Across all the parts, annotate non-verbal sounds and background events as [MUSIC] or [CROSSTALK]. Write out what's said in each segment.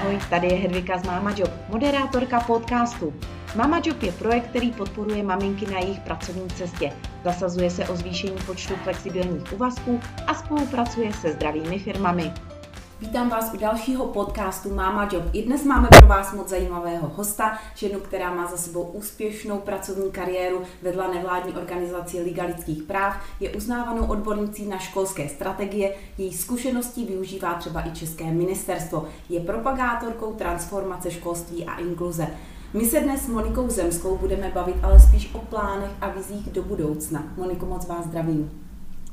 Ahoj, tady je Hedvika z Mama Job, moderátorka podcastu. Mama Job je projekt, který podporuje maminky na jejich pracovní cestě. Zasazuje se o zvýšení počtu flexibilních úvazků a spolupracuje se zdravými firmami. Vítám vás u dalšího podcastu Mama Job. I dnes máme pro vás moc zajímavého hosta, ženu, která má za sebou úspěšnou pracovní kariéru, vedla nevládní organizaci Liga lidských práv, je uznávanou odbornicí na školské strategie, její zkušeností využívá třeba i České ministerstvo. Je propagátorkou transformace školství a inkluze. My se dnes s Monikou Zemskou budeme bavit ale spíš o plánech a vizích do budoucna. Moniko, moc vás zdravím.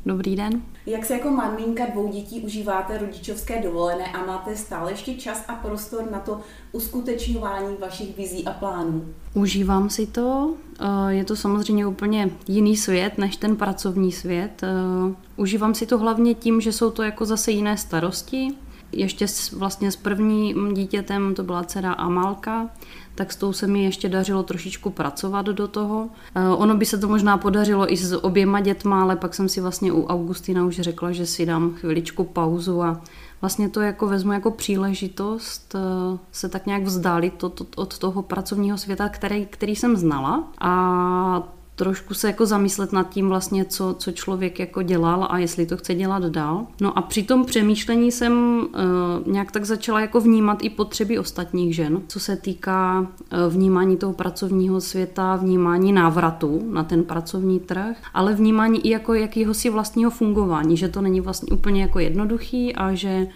Dobrý den. Jak se jako maminka dvou dětí užíváte rodičovské dovolené a máte stále ještě čas a prostor na to uskutečňování vašich vizí a plánů? Užívám si to. Eh, je to samozřejmě úplně jiný svět než ten pracovní svět. Eh, užívám si to hlavně tím, že jsou to jako zase jiné starosti. Ještě s, vlastně s prvním dítětem, to byla dcera Amalka, tak s tou se mi ještě dařilo trošičku pracovat do toho. Eh, ono by se to možná podařilo i s oběma dětma, ale pak jsem si vlastně u Augustina už řekla, že si dám chviličku pauzu a vlastně to jako vezmu jako příležitost eh, se tak nějak vzdálit od, od toho pracovního světa, který, který jsem znala a trošku se jako zamyslet nad tím vlastně, co, co člověk jako dělal a jestli to chce dělat dál. No a při tom přemýšlení jsem uh, nějak tak začala jako vnímat i potřeby ostatních žen, co se týká uh, vnímání toho pracovního světa, vnímání návratu na ten pracovní trh, ale vnímání i jako jakýhosi vlastního fungování, že to není vlastně úplně jako jednoduchý a že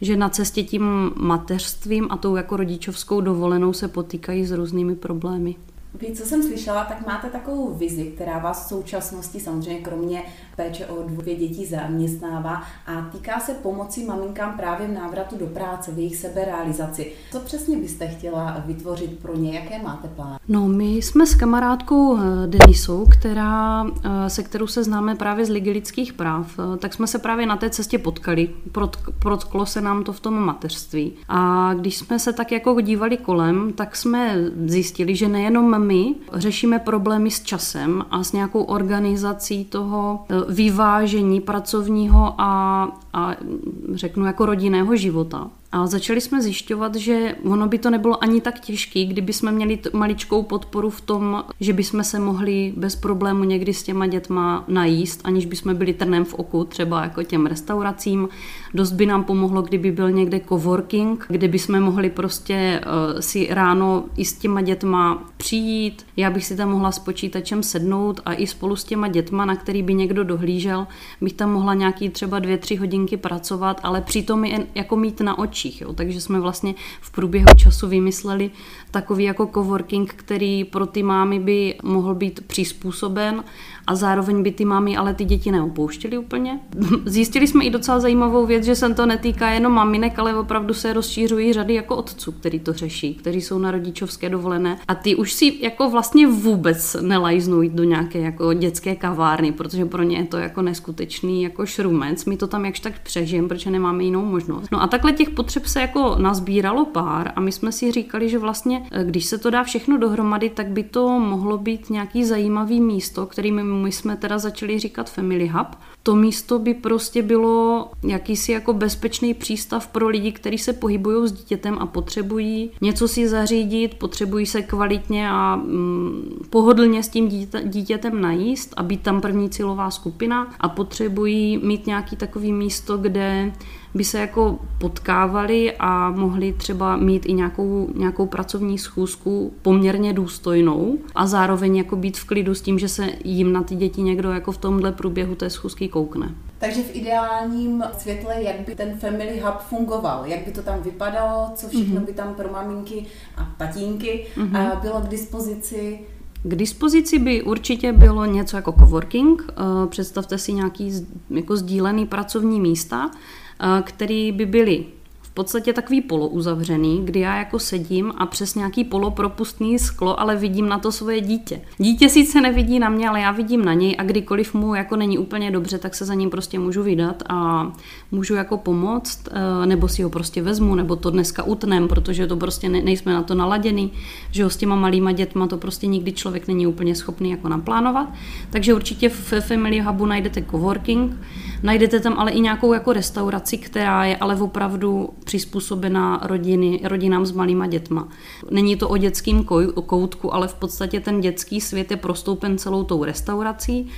že na cestě tím mateřstvím a tou jako rodičovskou dovolenou se potýkají s různými problémy. Vy, co jsem slyšela, tak máte takovou vizi, která vás v současnosti samozřejmě kromě péče o dvě děti zaměstnává a týká se pomoci maminkám právě v návratu do práce, v jejich seberealizaci. Co přesně byste chtěla vytvořit pro ně? Jaké máte plány? No, my jsme s kamarádkou eh, Denisou, která, eh, se kterou se známe právě z Ligy lidských práv, eh, tak jsme se právě na té cestě potkali. Protklo se nám to v tom mateřství. A když jsme se tak jako dívali kolem, tak jsme zjistili, že nejenom my řešíme problémy s časem a s nějakou organizací toho vyvážení pracovního a, a řeknu jako rodinného života. A začali jsme zjišťovat, že ono by to nebylo ani tak těžké, kdyby jsme měli t- maličkou podporu v tom, že bychom se mohli bez problému někdy s těma dětma najíst, aniž bychom byli trnem v oku třeba jako těm restauracím. Dost by nám pomohlo, kdyby byl někde coworking, kde bychom mohli prostě uh, si ráno i s těma dětma přijít. Já bych si tam mohla s počítačem sednout a i spolu s těma dětma, na který by někdo dohlížel, bych tam mohla nějaký třeba dvě, tři hodinky pracovat, ale přitom je jako mít na mladších. Jo. Takže jsme vlastně v průběhu času vymysleli takový jako coworking, který pro ty mámy by mohl být přizpůsoben a zároveň by ty mámy ale ty děti neopouštěly úplně. [LAUGHS] Zjistili jsme i docela zajímavou věc, že se to netýká jenom maminek, ale opravdu se rozšířují řady jako otců, který to řeší, kteří jsou na rodičovské dovolené a ty už si jako vlastně vůbec nelajznou jít do nějaké jako dětské kavárny, protože pro ně je to jako neskutečný jako šrumec. My to tam jakž tak přežijeme, protože nemáme jinou možnost. No a takhle těch potřeb se jako nazbíralo pár a my jsme si říkali, že vlastně, eh, když se to dá všechno dohromady, tak by to mohlo být nějaký zajímavý místo, kterým my jsme teda začali říkat Family Hub. To místo by prostě bylo jakýsi jako bezpečný přístav pro lidi, kteří se pohybují s dítětem a potřebují něco si zařídit, potřebují se kvalitně a mm, pohodlně s tím dítě, dítětem najíst a být tam první cílová skupina a potřebují mít nějaký takový místo, kde by se jako potkávali a mohli třeba mít i nějakou, nějakou pracovní schůzku poměrně důstojnou a zároveň jako být v klidu s tím, že se jim na ty děti někdo jako v tomhle průběhu té schůzky koukne. Takže v ideálním světle, jak by ten Family Hub fungoval, jak by to tam vypadalo, co všechno mm-hmm. by tam pro maminky a tatínky mm-hmm. bylo k dispozici, k dispozici by určitě bylo něco jako coworking. Eh, představte si nějaký jako sdílený pracovní místa, který by byly podstatě takový polouzavřený, kdy já jako sedím a přes nějaký polopropustný sklo, ale vidím na to svoje dítě. Dítě sice nevidí na mě, ale já vidím na něj a kdykoliv mu jako není úplně dobře, tak se za ním prostě můžu vydat a můžu jako pomoct, eh, nebo si ho prostě vezmu, nebo to dneska utnem, protože to prostě ne, nejsme na to naladěný, že ho s těma malýma dětma to prostě nikdy člověk není úplně schopný jako naplánovat. Takže určitě v Family Hubu najdete coworking, najdete tam ale i nějakou jako restauraci, která je ale opravdu přizpůsobená rodiny, rodinám s malýma dětma. Není to o dětském koutku, ale v podstatě ten dětský svět je prostoupen celou tou restaurací.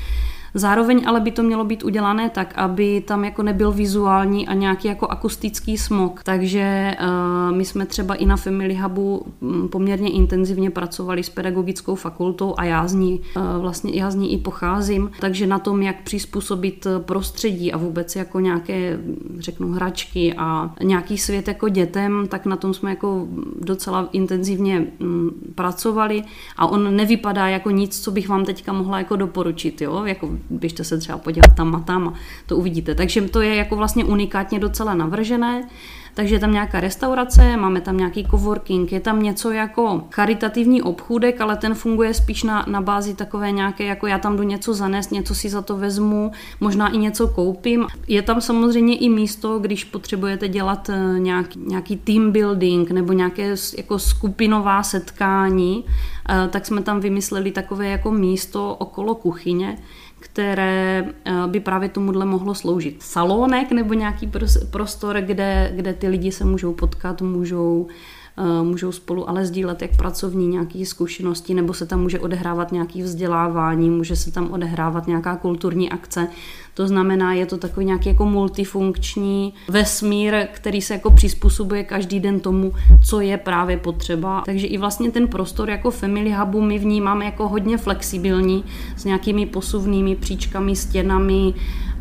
Zároveň ale by to mělo být udělané tak, aby tam jako nebyl vizuální a nějaký jako akustický smog. Takže uh, my jsme třeba i na Family Hubu mm, poměrně intenzivně pracovali s pedagogickou fakultou a já z ní uh, vlastně já z ní i pocházím, takže na tom, jak přizpůsobit prostředí a vůbec jako nějaké, řeknu, hračky a nějaký svět jako dětem, tak na tom jsme jako docela intenzivně um, pracovali. A on nevypadá jako nic, co bych vám teďka mohla jako doporučit, jo, jako běžte se třeba podívat tam a tam a to uvidíte. Takže to je jako vlastně unikátně docela navržené. Takže je tam nějaká restaurace, máme tam nějaký coworking, je tam něco jako charitativní obchůdek, ale ten funguje spíš na, na bázi takové nějaké, jako já tam jdu něco zanést, něco si za to vezmu, možná i něco koupím. Je tam samozřejmě i místo, když potřebujete dělat eh, nějaký, nějaký team building nebo nějaké jako skupinová setkání, eh, tak jsme tam vymysleli takové jako místo okolo kuchyně, které eh, by právě tomuhle mohlo sloužit. Salónek nebo nějaký prostor, kde, kde ty lidi se můžou potkat, můžou Eh, můžou spolu ale sdílet jak pracovní nějaké zkušenosti, nebo se tam může odehrávat nějaké vzdělávání, může se tam odehrávat nějaká kulturní akce. To znamená, je to takový nějaký jako multifunkční vesmír, který se jako přizpůsobuje každý den tomu, co je právě potřeba. Takže i vlastně ten prostor jako Family Hubu my vnímáme jako hodně flexibilní, s nějakými posuvnými příčkami, stěnami,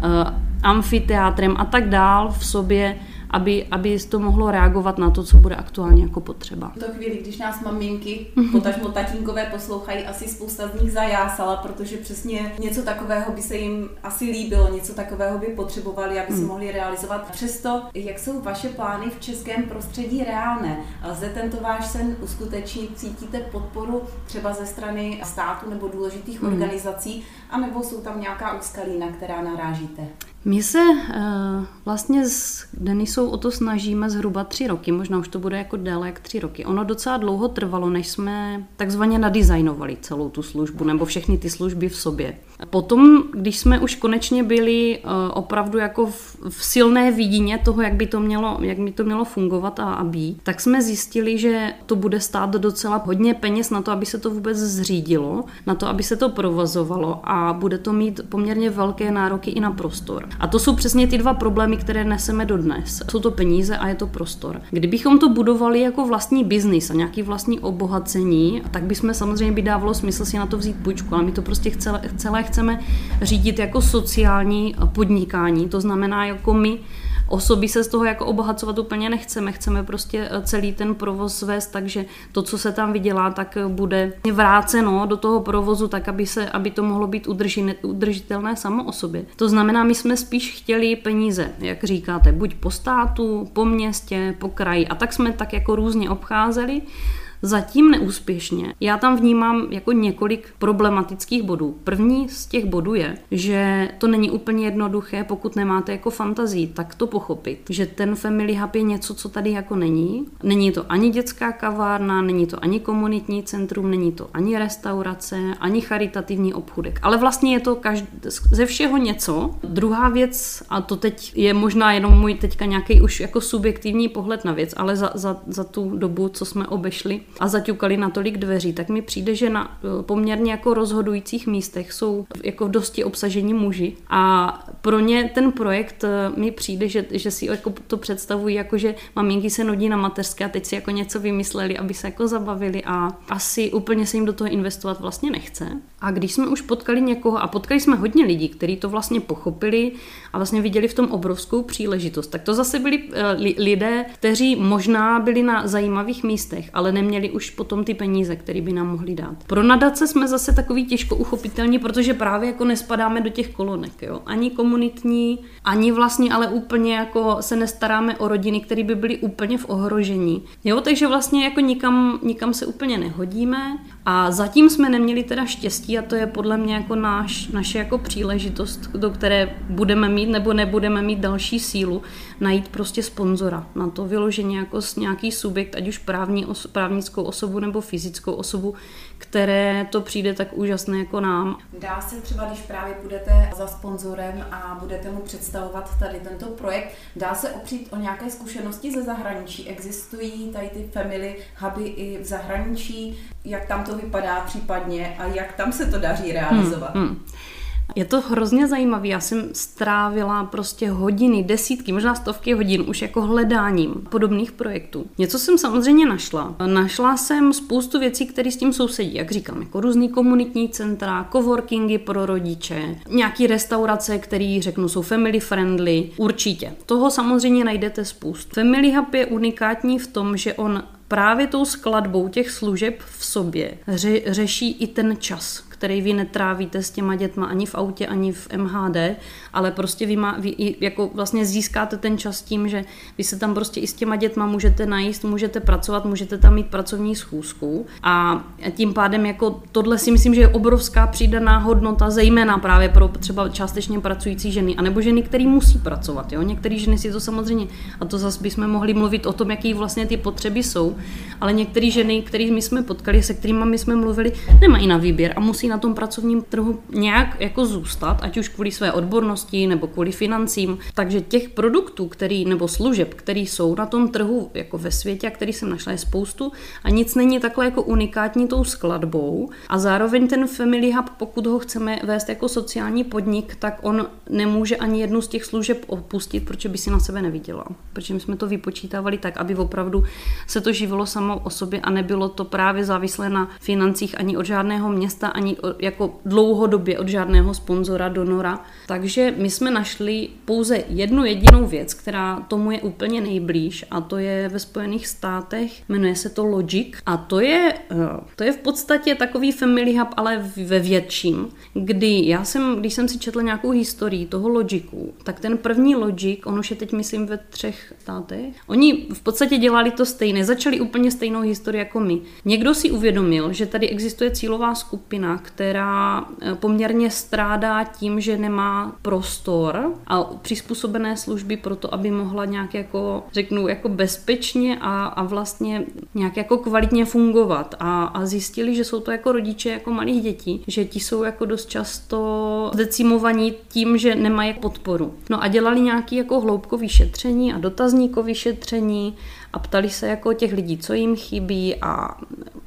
eh, amfiteátrem a tak dál v sobě aby, aby to mohlo reagovat na to, co bude aktuálně jako potřeba. V to chvíli, když nás maminky, potažmo tatínkové poslouchají, asi spousta z nich zajásala, protože přesně něco takového by se jim asi líbilo, něco takového by potřebovali, aby se hmm. mohli realizovat. Přesto, jak jsou vaše plány v českém prostředí reálné? Lze tento váš sen uskutečnit? Cítíte podporu třeba ze strany státu nebo důležitých hmm. organizací? Anebo jsou tam nějaká úskalí, na která narážíte? My se uh, vlastně s Denisou o to snažíme zhruba tři roky, možná už to bude jako déle jak tři roky. Ono docela dlouho trvalo, než jsme takzvaně nadizajnovali celou tu službu, nebo všechny ty služby v sobě. Potom, když jsme už konečně byli uh, opravdu jako v, v silné vidině toho, jak by to mělo, jak by to mělo fungovat a, a být, tak jsme zjistili, že to bude stát docela hodně peněz na to, aby se to vůbec zřídilo, na to, aby se to provozovalo a bude to mít poměrně velké nároky i na prostor. A to jsou přesně ty dva problémy, které neseme dodnes. Jsou to peníze a je to prostor. Kdybychom to budovali jako vlastní biznis a nějaký vlastní obohacení, tak bychom samozřejmě by dávalo smysl si na to vzít půjčku, ale my to prostě celé, celé chceme řídit jako sociální podnikání. To znamená, jako my osoby se z toho jako obohacovat úplně nechceme. Chceme prostě eh, celý ten provoz vést, takže to, co se tam vydělá, tak eh, bude vráceno do toho provozu tak, aby, se, aby to mohlo být udržitelné samo o sobě. To znamená, my jsme spíš chtěli peníze, jak říkáte, buď po státu, po městě, po kraji. A tak jsme tak jako různě obcházeli. Zatím neúspěšně. Já tam vnímám jako několik problematických bodů. První z těch bodů je, že to není úplně jednoduché, pokud nemáte jako fantazii, tak to pochopit, že ten Family Hub je něco, co tady jako není. Není to ani dětská kavárna, není to ani komunitní centrum, není to ani restaurace, ani charitativní obchudek. Ale vlastně je to každý, ze všeho něco. Druhá věc, a to teď je možná jenom můj teďka nějaký už jako subjektivní pohled na věc, ale za, za, za tu dobu, co jsme obešli, a zaťukali na tolik dveří, tak mi přijde, že na eh, poměrně jako rozhodujících místech jsou jako dosti obsažení muži a pro ně ten projekt eh, mi přijde, že, že si jako to představují jako, že maminky se nudí na mateřské a teď si jako něco vymysleli, aby se jako zabavili a asi úplně se jim do toho investovat vlastně nechce. A když jsme už potkali někoho a potkali jsme hodně lidí, kteří to vlastně pochopili a vlastně viděli v tom obrovskou příležitost, tak to zase byli uh, lidé, kteří možná byli na zajímavých místech, ale neměli už potom ty peníze, které by nám mohli dát. Pro nadace jsme zase takový těžko uchopitelní, protože právě jako nespadáme do těch kolonek, jo. Ani komunitní, ani vlastně ale úplně jako se nestaráme o rodiny, které by byly úplně v ohrožení. Jo, takže vlastně jako nikam, nikam se úplně nehodíme A zatím jsme neměli teda štěstí a to je podle mě jako náš, naše jako příležitost, do které budeme mít nebo nebudeme mít další sílu, najít prostě sponzora na to vyloženě jako nějaký subjekt, ať už právní, právnickou osobu nebo fyzickou osobu, které to přijde tak úžasné jako nám. Dá se třeba, když právě půjdete za sponzorem a budete mu představovat tady tento projekt, dá se opřít o nějaké zkušenosti ze zahraničí? Existují tady ty family huby i v zahraničí? Jak tam to vypadá případně a jak tam se to daří realizovat? Hmm, hmm. Je to hrozně zajímavé. Já jsem strávila prostě hodiny, desítky, možná stovky hodin už jako hledáním podobných projektů. Něco jsem samozřejmě našla. Našla jsem spoustu věcí, které s tím sousedí, jak říkám, jako různý komunitní centra, coworkingy pro rodiče, nějaký restaurace, které řeknu jsou family friendly, určitě. Toho samozřejmě najdete spoustu. Family Hub je unikátní v tom, že on právě tou skladbou těch služeb v sobě ře- řeší i ten čas, který vy netrávíte s těma dětma ani v autě, ani v MHD, ale prostě vy, má, vy jako vlastně získáte ten čas tím, že vy se tam prostě i s těma dětma můžete najíst, můžete pracovat, můžete tam mít pracovní schůzku a tím pádem jako tohle si myslím, že je obrovská přidaná hodnota, zejména právě pro třeba částečně pracující ženy, anebo ženy, které musí pracovat. Jo? Některé ženy si to samozřejmě, a to zase bychom mohli mluvit o tom, jaký vlastně ty potřeby jsou, ale některé ženy, které my jsme potkali, se kterými my jsme mluvili, nemají na výběr a musí na tom pracovním trhu nějak jako zůstat, ať už kvůli své odbornosti nebo kvůli financím. Takže těch produktů, který, nebo služeb, které jsou na tom trhu jako ve světě a který jsem našla je spoustu a nic není takhle jako unikátní tou skladbou. A zároveň ten Family Hub, pokud ho chceme vést jako sociální podnik, tak on nemůže ani jednu z těch služeb opustit, protože by si na sebe neviděla. Protože my jsme to vypočítávali tak, aby opravdu se to živilo samo o sobě a nebylo to právě závislé na financích ani od žádného města, ani jako dlouhodobě od žádného sponzora, donora. Takže my jsme našli pouze jednu jedinou věc, která tomu je úplně nejblíž a to je ve Spojených státech, jmenuje se to Logic a to je, eh, to je v podstatě takový family hub, ale ve větším, kdy já jsem, když jsem si četla nějakou historii toho Logicu, tak ten první Logic, on už je teď myslím ve třech státech, oni v podstatě dělali to stejné, začali úplně stejnou historii jako my. Někdo si uvědomil, že tady existuje cílová skupina, která eh, poměrně strádá tím, že nemá prostor a přizpůsobené služby pro to, aby mohla nějak jako, řeknu, jako bezpečně a, a vlastně nějak jako kvalitně fungovat. A, a zjistili, že jsou to jako rodiče jako malých dětí, že ti jsou jako dost často decimovaní tím, že nemají podporu. No a dělali nějaký jako hloubkový šetření a dotazníkový šetření a ptali se jako těch lidí, co jim chybí a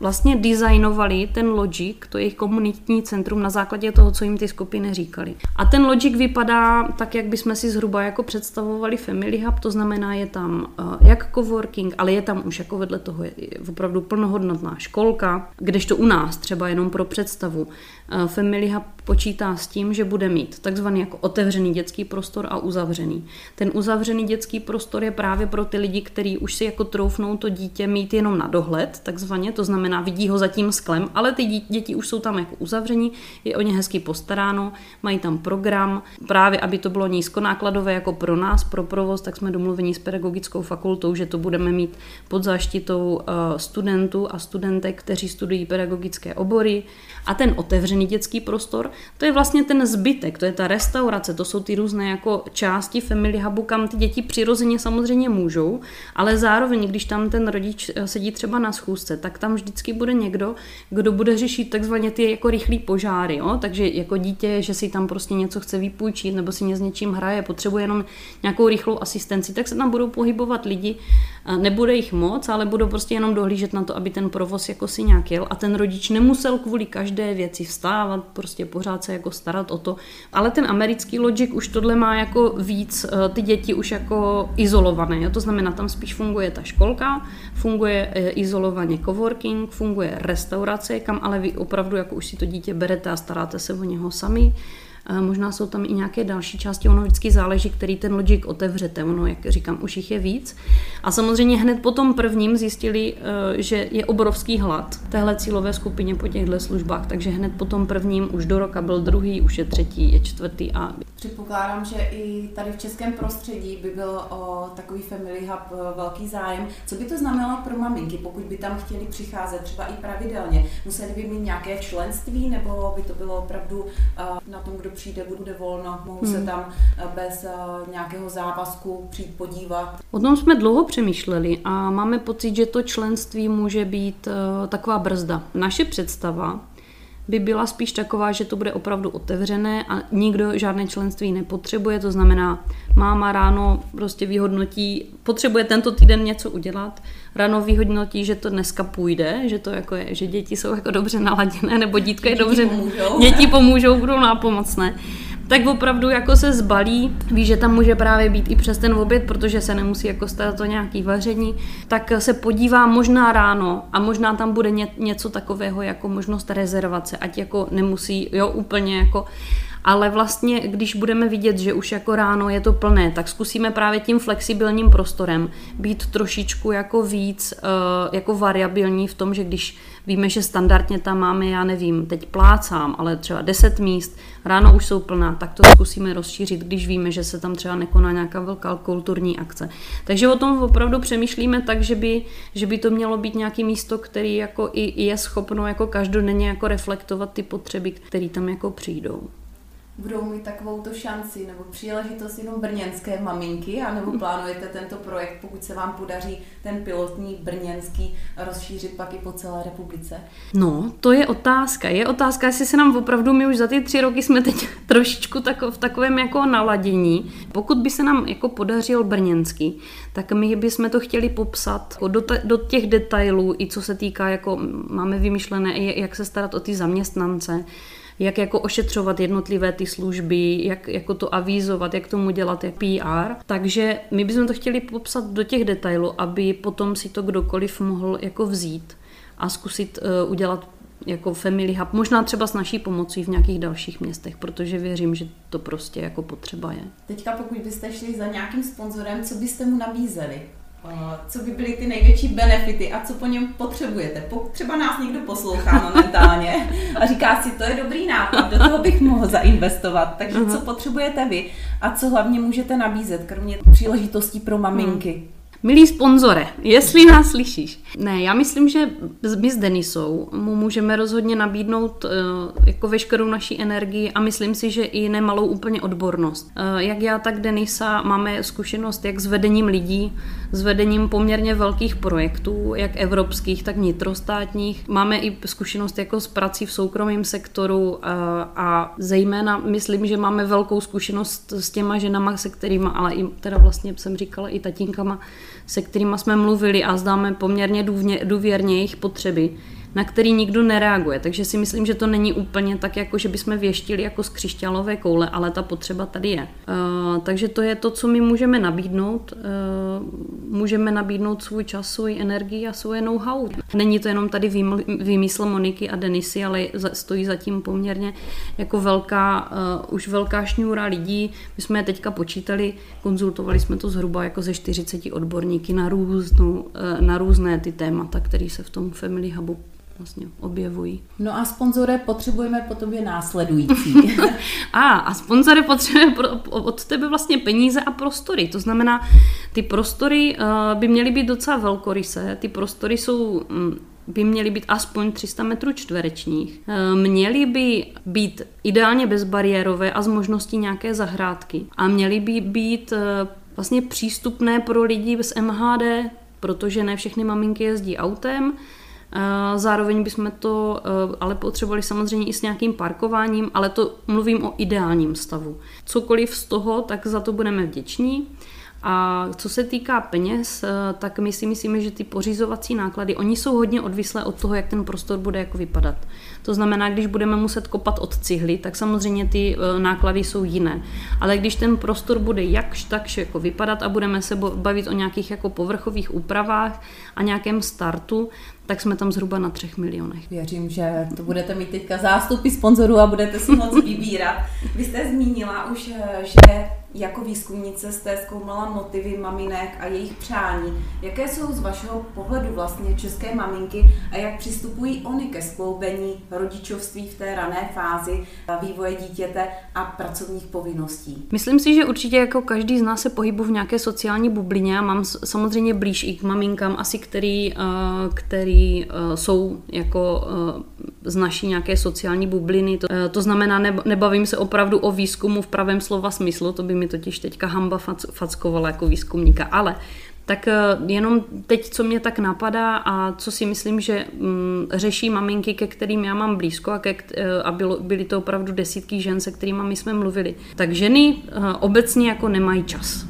vlastně designovali ten Logic, to jejich komunitní centrum na základě toho, co jim ty skupiny říkali. A ten Logic vypadá tak, jak bychom si zhruba jako představovali Family Hub, to znamená, je tam uh, jak coworking, ale je tam už jako vedle toho je opravdu plnohodnotná školka, kdežto u nás třeba jenom pro představu Eh, Family Hub počítá s tím, že bude mít takzvaný jako otevřený dětský prostor a uzavřený. Ten uzavřený dětský prostor je právě pro ty lidi, kteří už si jako troufnou to dítě mít jenom na dohled, takzvaně, to znamená vidí ho za tím sklem, ale ty děti už jsou tam jako uzavření, je o ně hezky postaráno, mají tam program, právě aby to bylo nízkonákladové jako pro nás, pro provoz, tak jsme domluveni s pedagogickou fakultou, že to budeme mít pod záštitou eh, studentů a studentek, kteří studují pedagogické obory. A ten otevřený dětský prostor, to je vlastně ten zbytek, to je ta restaurace, to jsou ty různé jako části family hubu, kam ty děti přirozeně samozřejmě můžou, ale zároveň, když tam ten rodič eh, sedí třeba na schůzce, tak tam vždycky bude někdo, kdo bude řešit takzvaně ty jako rychlý požáry, jo? takže jako dítě, že si tam prostě něco chce vypůjčit nebo si s něčím hraje, potřebuje jenom nějakou rychlou asistenci, tak se tam budou pohybovat lidi, nebude jich moc, ale budou prostě jenom dohlížet na to, aby ten provoz jako si nějak jel a ten rodič nemusel kvůli každé každé věci vstávat, prostě pořád se jako starat o to. Ale ten americký Logic už tohle má jako víc eh, ty děti už jako izolované. Jo? To znamená, tam spíš funguje ta školka, funguje eh, izolovaně coworking, funguje restaurace, kam ale vy opravdu jako už si to dítě berete a staráte se o něho sami. Možná jsou tam i nějaké další části, ono vždycky záleží, který ten logic otevřete, ono, jak říkám, už jich je víc. A samozřejmě hned po tom prvním zjistili, eh, že je obrovský hlad téhle cílové skupině po těchto službách, takže hned po tom prvním už do roka byl druhý, už je třetí, je čtvrtý a Předpokládám, že i tady v českém prostředí by byl o takový Family Hub e, velký zájem. Co by to znamenalo pro maminky, pokud by tam chtěli přicházet třeba i pravidelně? Museli by mít nějaké členství, nebo by to bylo opravdu e, na tom, kdo přijde, bude volno, mohou hmm. se tam e, bez nějakého závazku přijít podívat? O tom jsme dlouho přemýšleli a máme pocit, že to členství může být taková brzda. Naše představa by byla spíš taková, že to bude opravdu otevřené a nikdo žádné členství nepotřebuje, to znamená, máma ráno prostě vyhodnotí, potřebuje tento týden něco udělat, ráno vyhodnotí, že to dneska půjde, že to jako je, že děti jsou jako dobře naladěné, nebo dítko je děti dobře, pomůžou. děti pomůžou, budou nápomocné tak opravdu jako se zbalí, ví, že tam může právě být i přes ten oběd, protože se nemusí jako starat o nějaký vaření, tak se podívá možná ráno a možná tam bude ně, něco takového jako možnost rezervace, ať jako nemusí, jo, úplně jako ale vlastně, když budeme vidět, že už jako ráno je to plné, tak zkusíme právě tím flexibilním prostorem být trošičku jako víc eh, jako variabilní v tom, že když víme, že standardně tam máme, já nevím, teď plácám, ale třeba 10 míst, ráno už jsou plná, tak to zkusíme rozšířit, když víme, že se tam třeba nekoná nějaká velká kulturní akce. Takže o tom opravdu přemýšlíme tak, že by, že by to mělo být nějaký místo, který jako i je schopno jako každodenně jako reflektovat ty potřeby, které tam jako přijdou budou mít takovou to šanci nebo příležitost jenom brněnské maminky, anebo plánujete tento projekt, pokud se vám podaří ten pilotní brněnský rozšířit pak i po celé republice? No, to je otázka. Je otázka, jestli se nám opravdu, my už za ty tři roky jsme teď [LAUGHS] trošičku tako, v takovém jako naladění. Pokud by se nám jako podařil brněnský, tak my bychom to chtěli popsat jako do, do těch detailů, i co se týká, jako máme vymyšlené, jak se starat o ty zaměstnance, jak jako ošetřovat jednotlivé ty služby, jak jako to avízovat, jak tomu dělat jak PR. Takže my bychom to chtěli popsat do těch detailů, aby potom si to kdokoliv mohl jako vzít a zkusit uh, udělat jako Family Hub, možná třeba s naší pomocí v nějakých dalších městech, protože věřím, že to prostě jako potřeba je. Teďka pokud byste šli za nějakým sponzorem, co byste mu nabízeli? Co by byly ty největší benefity a co po něm potřebujete. Třeba nás někdo poslouchá momentálně a říká si, to je dobrý nápad, do toho bych mohl zainvestovat. Takže co potřebujete vy a co hlavně můžete nabízet, kromě příležitostí pro maminky? Milý sponzore, jestli nás slyšíš. Ne, já myslím, že my s Denisou mu můžeme rozhodně nabídnout uh, jako veškerou naší energii a myslím si, že i nemalou úplně odbornost. Uh, jak já, tak Denisa máme zkušenost jak s vedením lidí, s vedením poměrně velkých projektů, jak evropských, tak vnitrostátních. Máme i zkušenost jako s prací v soukromém sektoru uh, a zejména myslím, že máme velkou zkušenost s těma ženama, se kterými, ale i teda vlastně jsem říkala i tatínkama, se kterými jsme mluvili a zdáme poměrně důvěrně jejich potřeby na který nikdo nereaguje. Takže si myslím, že to není úplně tak, jako že bychom věštili jako z křišťálové koule, ale ta potřeba tady je. Uh, takže to je to, co my můžeme nabídnout. Uh, můžeme nabídnout svůj čas, svůj energii a svoje know-how. Není to jenom tady vymysl Moniky a Denisy, ale stojí zatím poměrně jako velká, uh, už velká šňůra lidí. My jsme je teďka počítali, konzultovali jsme to zhruba jako ze 40 odborníky na, různou, na různé ty témata, které se v tom Family Hubu vlastně objevují. No a sponzore potřebujeme po tobě následující. [LAUGHS] a, a sponzore potřebujeme od tebe vlastně peníze a prostory. To znamená, ty prostory uh, by měly být docela velkorysé. Ty prostory jsou um, by měly být aspoň 300 metrů čtverečních. Eh, měly by být ideálně bezbariérové a z možností nějaké zahrádky. A měly by být eh, vlastně přístupné pro lidi z MHD, protože ne všechny maminky jezdí autem, Zároveň bychom to eh, ale potřebovali samozřejmě i s nějakým parkováním, ale to mluvím o ideálním stavu. Cokoliv z toho, tak za to budeme vděční. A co se týká peněz, eh, tak my si myslíme, že ty pořizovací náklady, oni jsou hodně odvislé od toho, jak ten prostor bude jako vypadat. To znamená, když budeme muset kopat od cihly, tak samozřejmě ty eh, náklady jsou jiné. Ale když ten prostor bude jakž takž jako vypadat a budeme se bavit o nějakých jako povrchových úpravách a nějakém startu, tak jsme tam zhruba na třech milionech. Věřím, že to budete mít teďka zástupy sponzorů a budete si moc [LAUGHS] vybírat. Vy jste zmínila už, eh, že jako výzkumnice jste zkoumala motivy maminek a jejich přání. Jaké jsou z vašeho pohledu vlastně české maminky a jak přistupují oni ke skloubení rodičovství v té rané fázi vývoje dítěte a pracovních povinností? Myslím si, že určitě jako každý z nás se pohybuje v nějaké sociální bublině a mám samozřejmě blíž i k maminkám asi, který, který jsou jako z naší nějaké sociální bubliny. To, to znamená, nebavím se opravdu o výzkumu v pravém slova smyslu, to by mi totiž teďka hamba fackovala jako výzkumníka, ale tak jenom teď, co mě tak napadá a co si myslím, že mm, řeší maminky, ke kterým já mám blízko a, ke, a bylo, byly to opravdu desítky žen, se kterými my jsme mluvili. Tak ženy obecně jako nemají čas.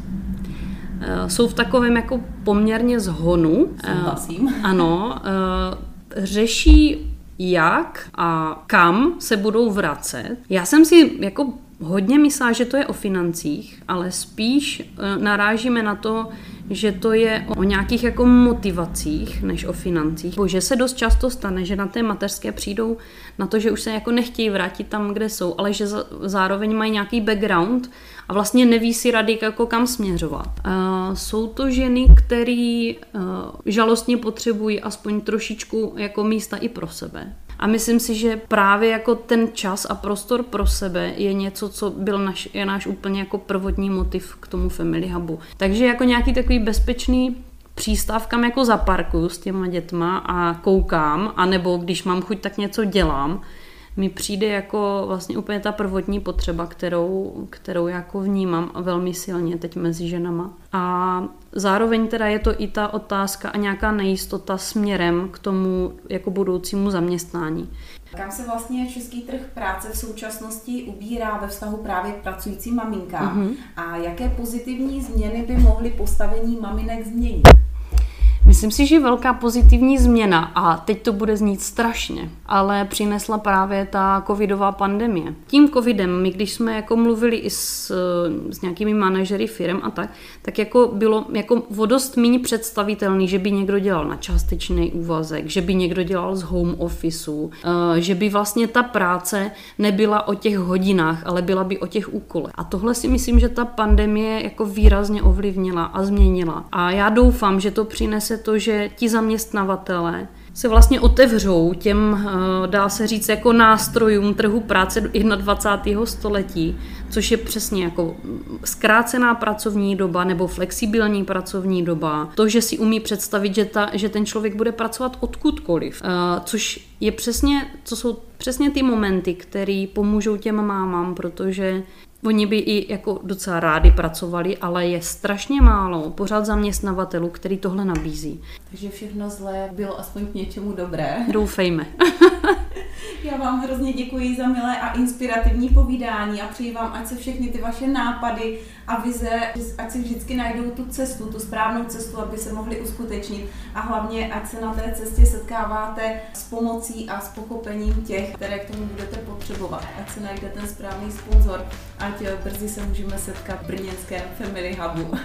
Eh, jsou v takovém jako poměrně zhonu. Eh, Souhlasím. Ano, eh, řeší jak a kam se budou vracet. Já jsem si jako hodně myslela, že to je o financích, ale spíš narážíme na to, že to je o nějakých jako motivacích než o financích. Bože se dost často stane, že na té mateřské přijdou na to, že už se jako nechtějí vrátit tam, kde jsou, ale že zároveň mají nějaký background a vlastně neví si rady, jako kam směřovat. Uh, jsou to ženy, které uh, žalostně potřebují aspoň trošičku jako místa i pro sebe. A myslím si, že právě jako ten čas a prostor pro sebe je něco, co byl naš, je náš úplně jako prvotní motiv k tomu Family Hubu. Takže jako nějaký takový bezpečný přístav, kam jako zaparkuju s těma dětma a koukám, anebo když mám chuť, tak něco dělám, mi přijde jako vlastně úplně ta prvotní potřeba, kterou, kterou jako vnímám velmi silně teď mezi ženama. A zároveň teda je to i ta otázka a nějaká nejistota směrem k tomu jako budoucímu zaměstnání. Kam se vlastně český trh práce v současnosti ubírá ve vztahu právě k pracujícím maminkám mm-hmm. a jaké pozitivní změny by mohly postavení maminek změnit? Myslím si, že velká pozitivní změna, a teď to bude znít strašně, ale přinesla právě ta covidová pandemie. Tím covidem, my když jsme jako mluvili i s, s nějakými manažery firm a tak, tak jako bylo jako vodost méně představitelný, že by někdo dělal na částečný úvazek, že by někdo dělal z home officeu, eh, že by vlastně ta práce nebyla o těch hodinách, ale byla by o těch úkolech. A tohle si myslím, že ta pandemie jako výrazně ovlivnila a změnila. A já doufám, že to přinese to, že ti zaměstnavatele se vlastně otevřou těm, eh, dá se říct, jako nástrojům trhu práce 21. století, což je přesně jako zkrácená pracovní doba nebo flexibilní pracovní doba. To, že si umí představit, že, ta, že ten člověk bude pracovat odkudkoliv, eh, což je přesně, co jsou přesně ty momenty, které pomůžou těm mámám, protože Oni by i jako docela rádi pracovali, ale je strašně málo pořád zaměstnavatelů, který tohle nabízí. Takže všechno zlé bylo aspoň k něčemu dobré. Doufejme. [LAUGHS] Já vám hrozně děkuji za milé a inspirativní povídání a přeji vám, ať se všechny ty vaše nápady a vize, ať si vždycky najdou tu cestu, tu správnou cestu, aby se mohly uskutečnit a hlavně, ať se na té cestě setkáváte s pomocí a s pochopením těch, které k tomu budete potřebovat. Ať se najde ten správný sponzor, ať brzy se můžeme setkat v brněnském Family Hubu.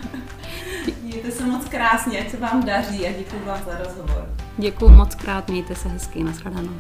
[LAUGHS] Mějte se moc krásně, ať se vám daří a děkuji vám za rozhovor. Děkuji moc krát, mějte se hezky, nashledanou.